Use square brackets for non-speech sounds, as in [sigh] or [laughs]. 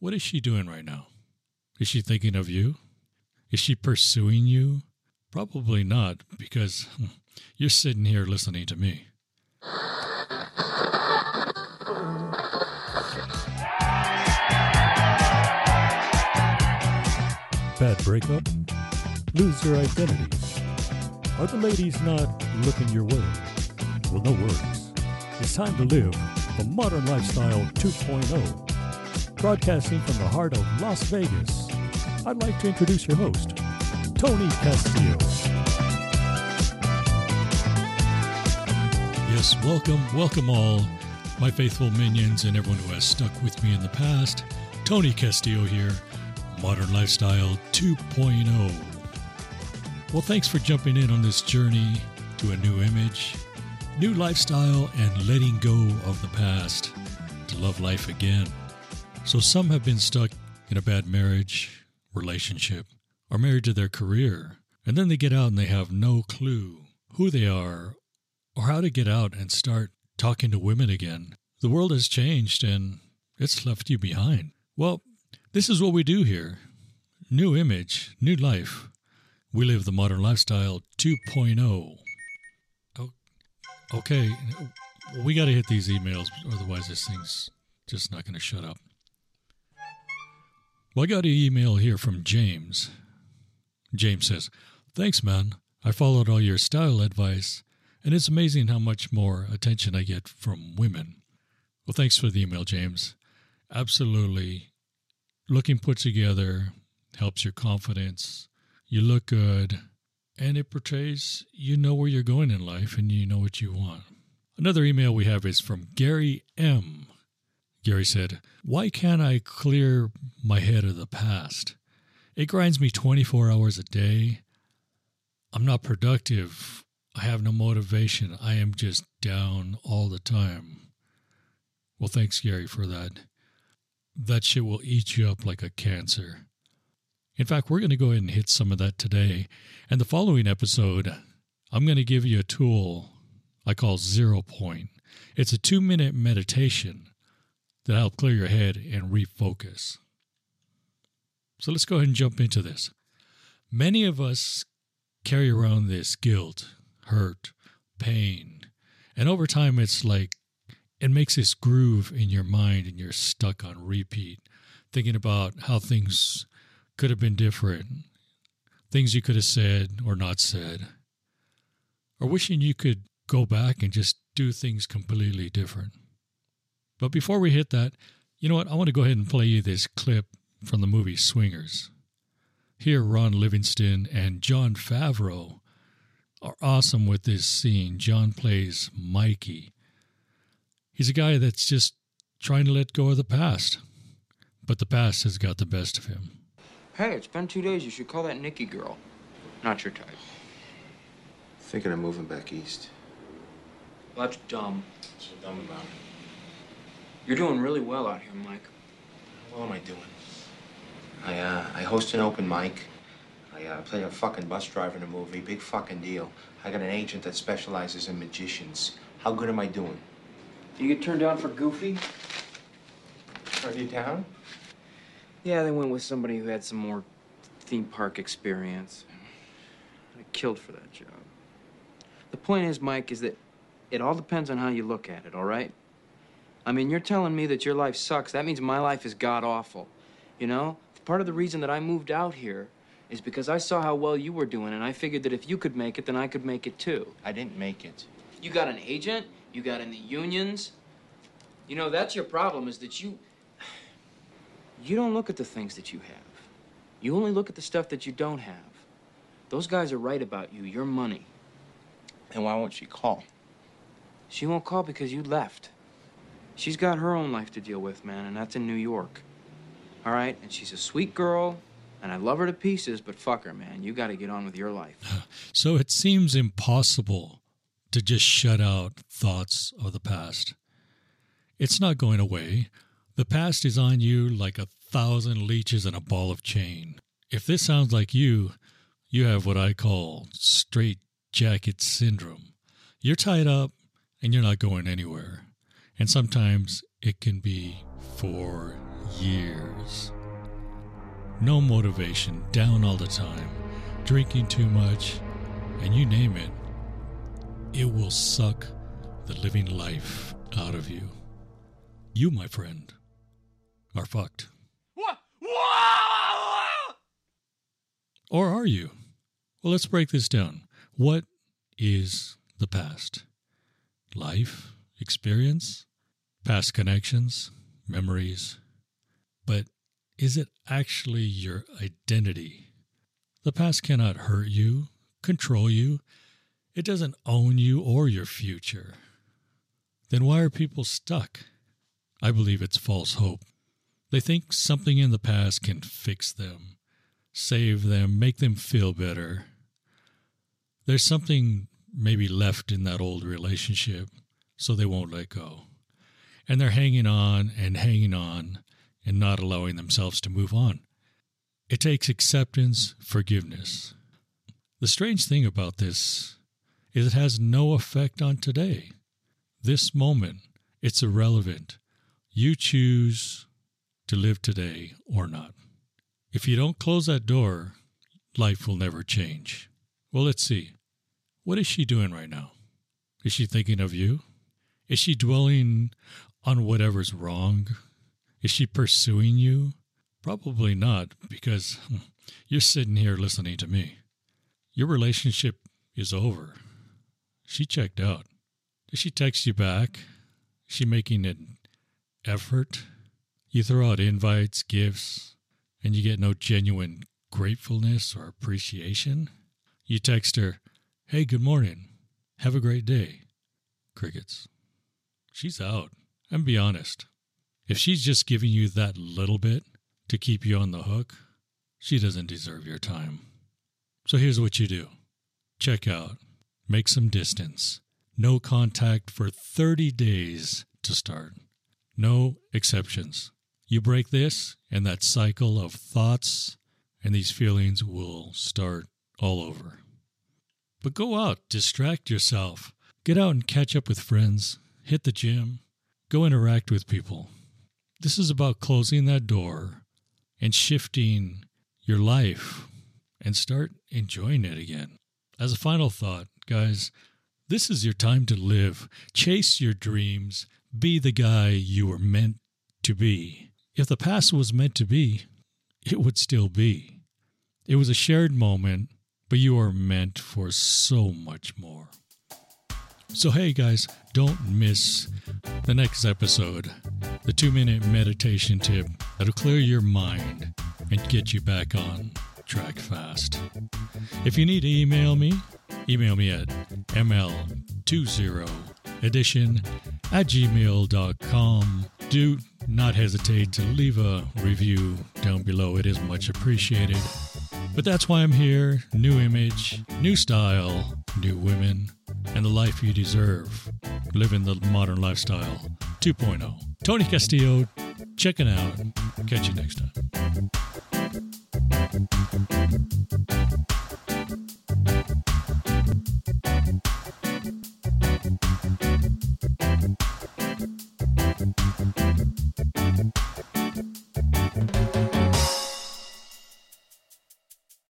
What is she doing right now? Is she thinking of you? Is she pursuing you? Probably not, because hmm, you're sitting here listening to me. Bad breakup? Lose your identity? Are the ladies not looking your way? Well, no worries. It's time to live the modern lifestyle 2.0. Broadcasting from the heart of Las Vegas, I'd like to introduce your host, Tony Castillo. Yes, welcome, welcome all, my faithful minions and everyone who has stuck with me in the past. Tony Castillo here, Modern Lifestyle 2.0. Well, thanks for jumping in on this journey to a new image, new lifestyle, and letting go of the past to love life again. So, some have been stuck in a bad marriage, relationship, or married to their career, and then they get out and they have no clue who they are or how to get out and start talking to women again. The world has changed and it's left you behind. Well, this is what we do here new image, new life. We live the modern lifestyle 2.0. Oh, okay, we got to hit these emails, otherwise, this thing's just not going to shut up. Well, I got an email here from James. James says, Thanks, man. I followed all your style advice, and it's amazing how much more attention I get from women. Well, thanks for the email, James. Absolutely. Looking put together helps your confidence. You look good, and it portrays you know where you're going in life and you know what you want. Another email we have is from Gary M. Gary said, Why can't I clear my head of the past? It grinds me 24 hours a day. I'm not productive. I have no motivation. I am just down all the time. Well, thanks, Gary, for that. That shit will eat you up like a cancer. In fact, we're going to go ahead and hit some of that today. And the following episode, I'm going to give you a tool I call Zero Point. It's a two minute meditation that help clear your head and refocus. So let's go ahead and jump into this. Many of us carry around this guilt, hurt, pain, and over time it's like it makes this groove in your mind and you're stuck on repeat, thinking about how things could have been different, things you could have said or not said, or wishing you could go back and just do things completely different. But before we hit that, you know what? I want to go ahead and play you this clip from the movie Swingers. Here, Ron Livingston and Jon Favreau are awesome with this scene. Jon plays Mikey. He's a guy that's just trying to let go of the past, but the past has got the best of him. Hey, it's been two days. You should call that Nikki girl. Not your type. Thinking of moving back east. Well, that's dumb. So dumb about it. You're doing really well out here, Mike. What am I doing? I uh, I host an open mic. I uh, play a fucking bus driver in a movie. Big fucking deal. I got an agent that specializes in magicians. How good am I doing? Do you get turned down for Goofy? Are you down? Yeah, they went with somebody who had some more theme park experience. I killed for that job. The point is, Mike, is that it all depends on how you look at it, all right? I mean, you're telling me that your life sucks. That means my life is god awful. You know? Part of the reason that I moved out here is because I saw how well you were doing, and I figured that if you could make it, then I could make it too. I didn't make it. You got an agent, you got in the unions. You know, that's your problem, is that you. You don't look at the things that you have. You only look at the stuff that you don't have. Those guys are right about you, your money. And why won't she call? She won't call because you left. She's got her own life to deal with, man, and that's in New York. All right? And she's a sweet girl, and I love her to pieces, but fuck her, man. You got to get on with your life. [laughs] So it seems impossible to just shut out thoughts of the past. It's not going away. The past is on you like a thousand leeches in a ball of chain. If this sounds like you, you have what I call straight jacket syndrome. You're tied up and you're not going anywhere. And sometimes it can be for years. No motivation, down all the time, drinking too much, and you name it, it will suck the living life out of you. You, my friend, are fucked. Or are you? Well, let's break this down. What is the past? Life, experience, past connections, memories. But is it actually your identity? The past cannot hurt you, control you. It doesn't own you or your future. Then why are people stuck? I believe it's false hope. They think something in the past can fix them, save them, make them feel better. There's something maybe left in that old relationship, so they won't let go. And they're hanging on and hanging on and not allowing themselves to move on. It takes acceptance, forgiveness. The strange thing about this is it has no effect on today. This moment, it's irrelevant. You choose to live today or not. If you don't close that door, life will never change. Well, let's see. What is she doing right now? Is she thinking of you? Is she dwelling on whatever's wrong? Is she pursuing you? Probably not, because hmm, you're sitting here listening to me. Your relationship is over. She checked out. Did she text you back? Is she making an effort? You throw out invites, gifts, and you get no genuine gratefulness or appreciation. You text her, Hey, good morning. Have a great day. Crickets. She's out. And be honest. If she's just giving you that little bit to keep you on the hook, she doesn't deserve your time. So here's what you do check out, make some distance, no contact for 30 days to start. No exceptions. You break this, and that cycle of thoughts and these feelings will start all over. But go out, distract yourself, get out and catch up with friends, hit the gym, go interact with people. This is about closing that door and shifting your life and start enjoying it again. As a final thought, guys, this is your time to live. Chase your dreams. Be the guy you were meant to be. If the past was meant to be, it would still be. It was a shared moment, but you are meant for so much more. So, hey guys, don't miss the next episode the two minute meditation tip that'll clear your mind and get you back on track fast. If you need to email me, email me at ml20edition at gmail.com. Do not hesitate to leave a review down below. It is much appreciated. But that's why I'm here. New image, new style, new women, and the life you deserve. Living the modern lifestyle 2.0. Tony Castillo, checking out. Catch you next time.